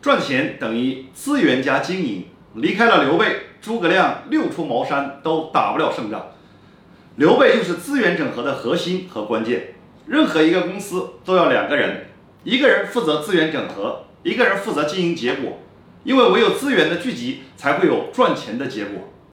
赚钱等于资源加经营离开了刘备诸葛亮六出茅山都打不了胜仗。刘备就是资源整合的核心和关键。任何一个公司都要两个人一个人负责资源整合一个人负责经营结果。因为唯有资源的聚集才会有赚钱的结果。